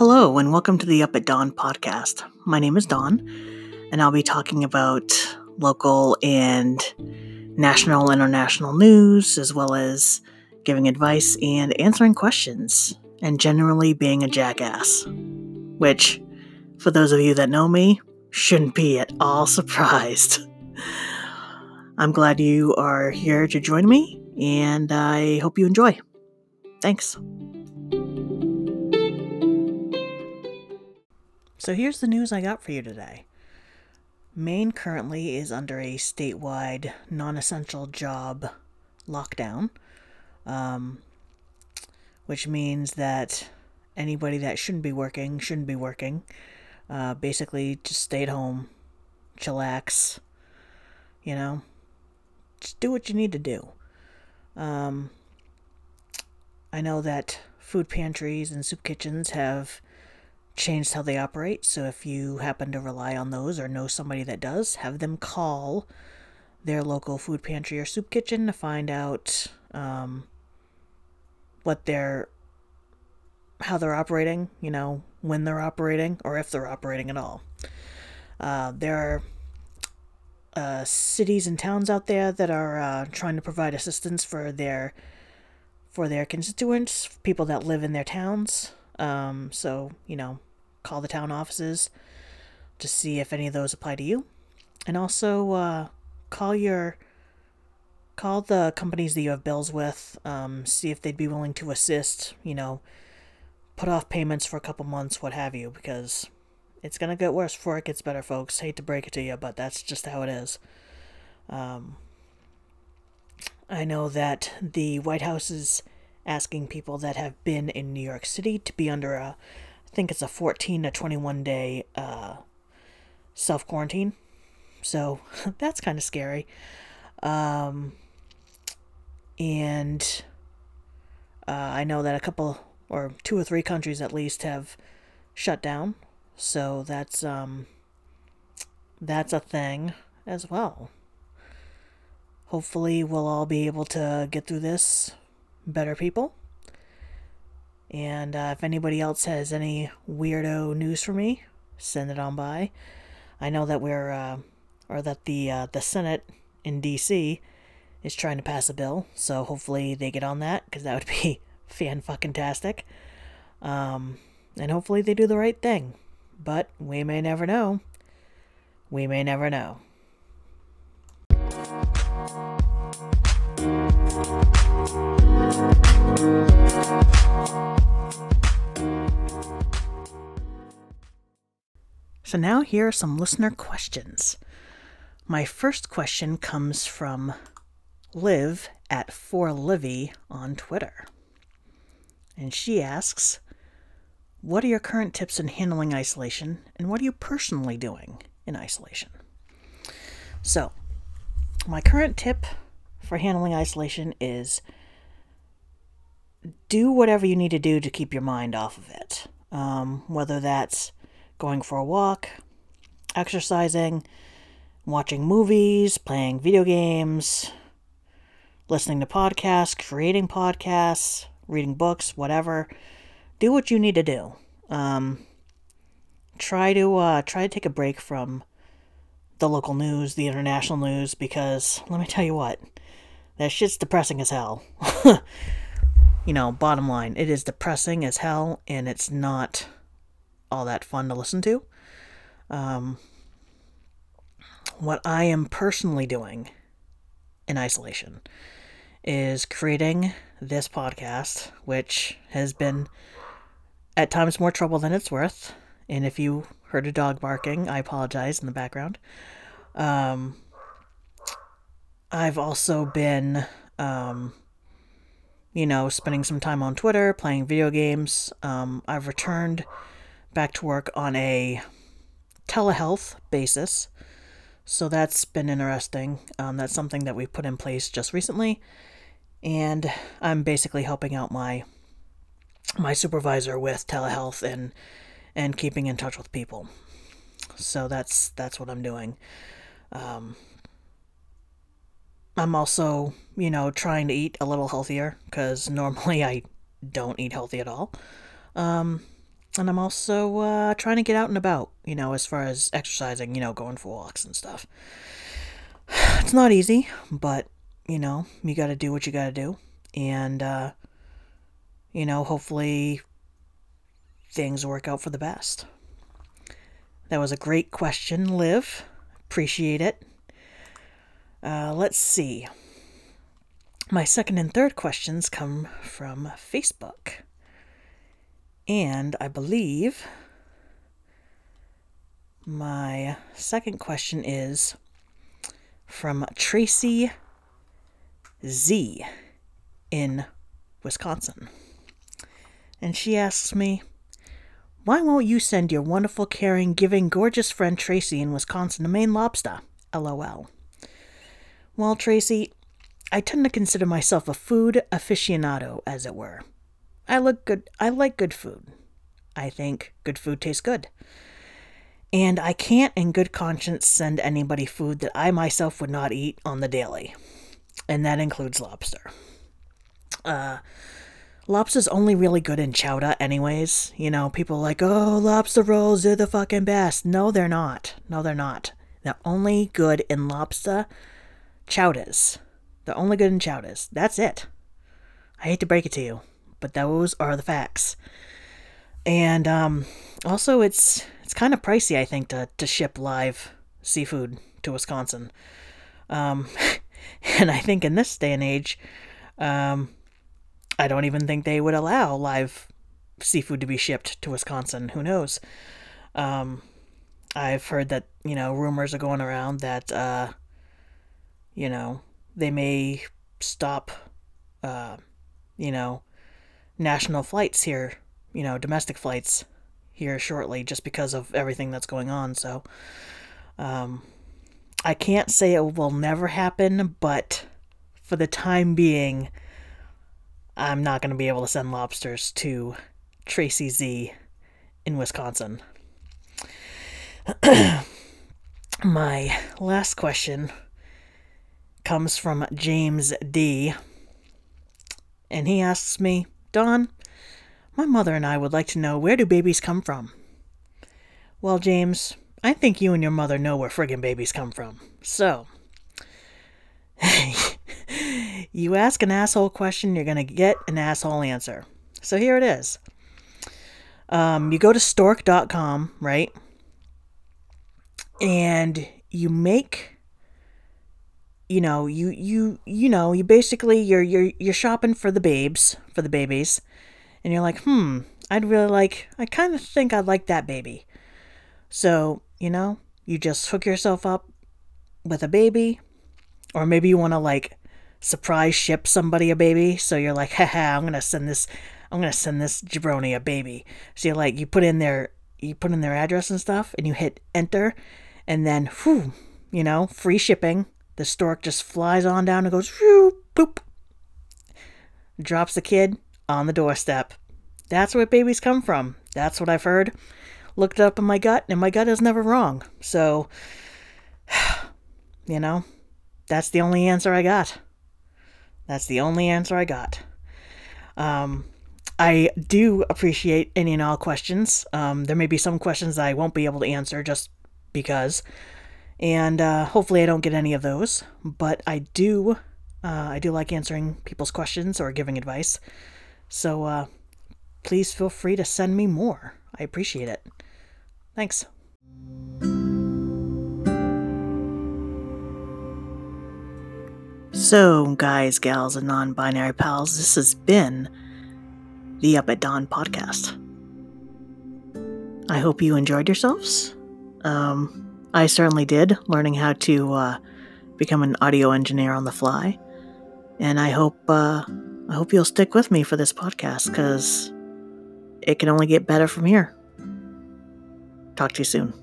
Hello, and welcome to the Up at Dawn podcast. My name is Dawn, and I'll be talking about local and national, international news, as well as giving advice and answering questions, and generally being a jackass. Which, for those of you that know me, shouldn't be at all surprised. I'm glad you are here to join me, and I hope you enjoy. Thanks. So here's the news I got for you today. Maine currently is under a statewide non essential job lockdown, um, which means that anybody that shouldn't be working shouldn't be working. Uh, basically, just stay at home, chillax, you know, just do what you need to do. Um, I know that food pantries and soup kitchens have changed how they operate. So if you happen to rely on those or know somebody that does, have them call their local food pantry or soup kitchen to find out um, what they're how they're operating, you know, when they're operating or if they're operating at all. Uh, there are uh, cities and towns out there that are uh, trying to provide assistance for their for their constituents, people that live in their towns. Um, so, you know, call the town offices to see if any of those apply to you. And also uh, call your call the companies that you have bills with, um, see if they'd be willing to assist, you know, put off payments for a couple months, what have you, because it's gonna get worse before it gets better, folks. Hate to break it to you, but that's just how it is. Um, I know that the White House is asking people that have been in New York City to be under a, I think it's a 14 to 21 day uh, self quarantine. So that's kind of scary. Um, and uh, I know that a couple, or two or three countries at least, have shut down. So that's um, that's a thing as well. Hopefully, we'll all be able to get through this better people. And uh, if anybody else has any weirdo news for me, send it on by. I know that we're, uh, or that the uh, the Senate in D.C. is trying to pass a bill, so hopefully they get on that because that would be fan fucking tastic. Um, and hopefully they do the right thing, but we may never know. We may never know. So now here are some listener questions. My first question comes from Liv at 4Livy on Twitter. And she asks, What are your current tips in handling isolation, and what are you personally doing in isolation? So, my current tip for handling isolation is do whatever you need to do to keep your mind off of it. Um, whether that's going for a walk, exercising, watching movies, playing video games, listening to podcasts, creating podcasts, reading books, whatever. Do what you need to do. Um, try to uh, try to take a break from the local news, the international news, because let me tell you what, that shit's depressing as hell. you know, bottom line, it is depressing as hell, and it's not all that fun to listen to. Um, what I am personally doing in isolation is creating this podcast, which has been at times more trouble than it's worth. And if you heard a dog barking, I apologize in the background. Um, I've also been, um, you know, spending some time on Twitter, playing video games. Um, I've returned back to work on a telehealth basis. So that's been interesting. Um, that's something that we put in place just recently, and I'm basically helping out my my supervisor with telehealth and and keeping in touch with people. So that's that's what I'm doing. Um, I'm also, you know, trying to eat a little healthier because normally I don't eat healthy at all. Um, and I'm also uh, trying to get out and about, you know, as far as exercising, you know, going for walks and stuff. It's not easy, but, you know, you got to do what you got to do. And, uh, you know, hopefully things work out for the best. That was a great question, Liv. Appreciate it. Uh, let's see. My second and third questions come from Facebook. And I believe my second question is from Tracy Z in Wisconsin. And she asks me, Why won't you send your wonderful, caring, giving, gorgeous friend Tracy in Wisconsin to Maine lobster? LOL. Well, Tracy, I tend to consider myself a food aficionado, as it were. I look good I like good food. I think good food tastes good. And I can't in good conscience send anybody food that I myself would not eat on the daily. And that includes lobster. Uh lobster's only really good in chowder anyways. You know, people like, "Oh, lobster rolls are the fucking best." No, they're not. No, they're not. They're only good in lobster chowders. They're only good in chowders. That's it. I hate to break it to you but those are the facts. And um, also, it's it's kind of pricey, I think, to to ship live seafood to Wisconsin. Um, and I think in this day and age, um, I don't even think they would allow live seafood to be shipped to Wisconsin. Who knows? Um, I've heard that you know rumors are going around that uh, you know they may stop, uh, you know, national flights here, you know, domestic flights here shortly just because of everything that's going on. So, um, I can't say it will never happen, but for the time being, I'm not going to be able to send lobsters to Tracy Z in Wisconsin. My last question comes from James D. And he asks me, Dawn, my mother and I would like to know where do babies come from? Well, James, I think you and your mother know where friggin' babies come from. So, you ask an asshole question, you're gonna get an asshole answer. So here it is. Um, you go to stork.com, right? And you make you know, you you you know, you basically you're you're you're shopping for the babes, for the babies, and you're like, "Hmm, I'd really like I kind of think I'd like that baby." So, you know, you just hook yourself up with a baby, or maybe you want to like surprise ship somebody a baby, so you're like, "Haha, I'm to send this I'm to send this jabroni a baby." So you like you put in their you put in their address and stuff and you hit enter and then whew, you know, free shipping the stork just flies on down and goes, Phew, poop, drops the kid on the doorstep. That's where babies come from. That's what I've heard. Looked up in my gut, and my gut is never wrong. So, you know, that's the only answer I got. That's the only answer I got. Um, I do appreciate any and all questions. Um, there may be some questions I won't be able to answer just because and uh, hopefully I don't get any of those. But I do, uh, I do like answering people's questions or giving advice. So uh, please feel free to send me more. I appreciate it. Thanks. So, guys, gals, and non binary pals, this has been the Up at Dawn podcast. I hope you enjoyed yourselves. Um, I certainly did, learning how to uh, become an audio engineer on the fly. And I hope uh, I hope you'll stick with me for this podcast because it can only get better from here. Talk to you soon.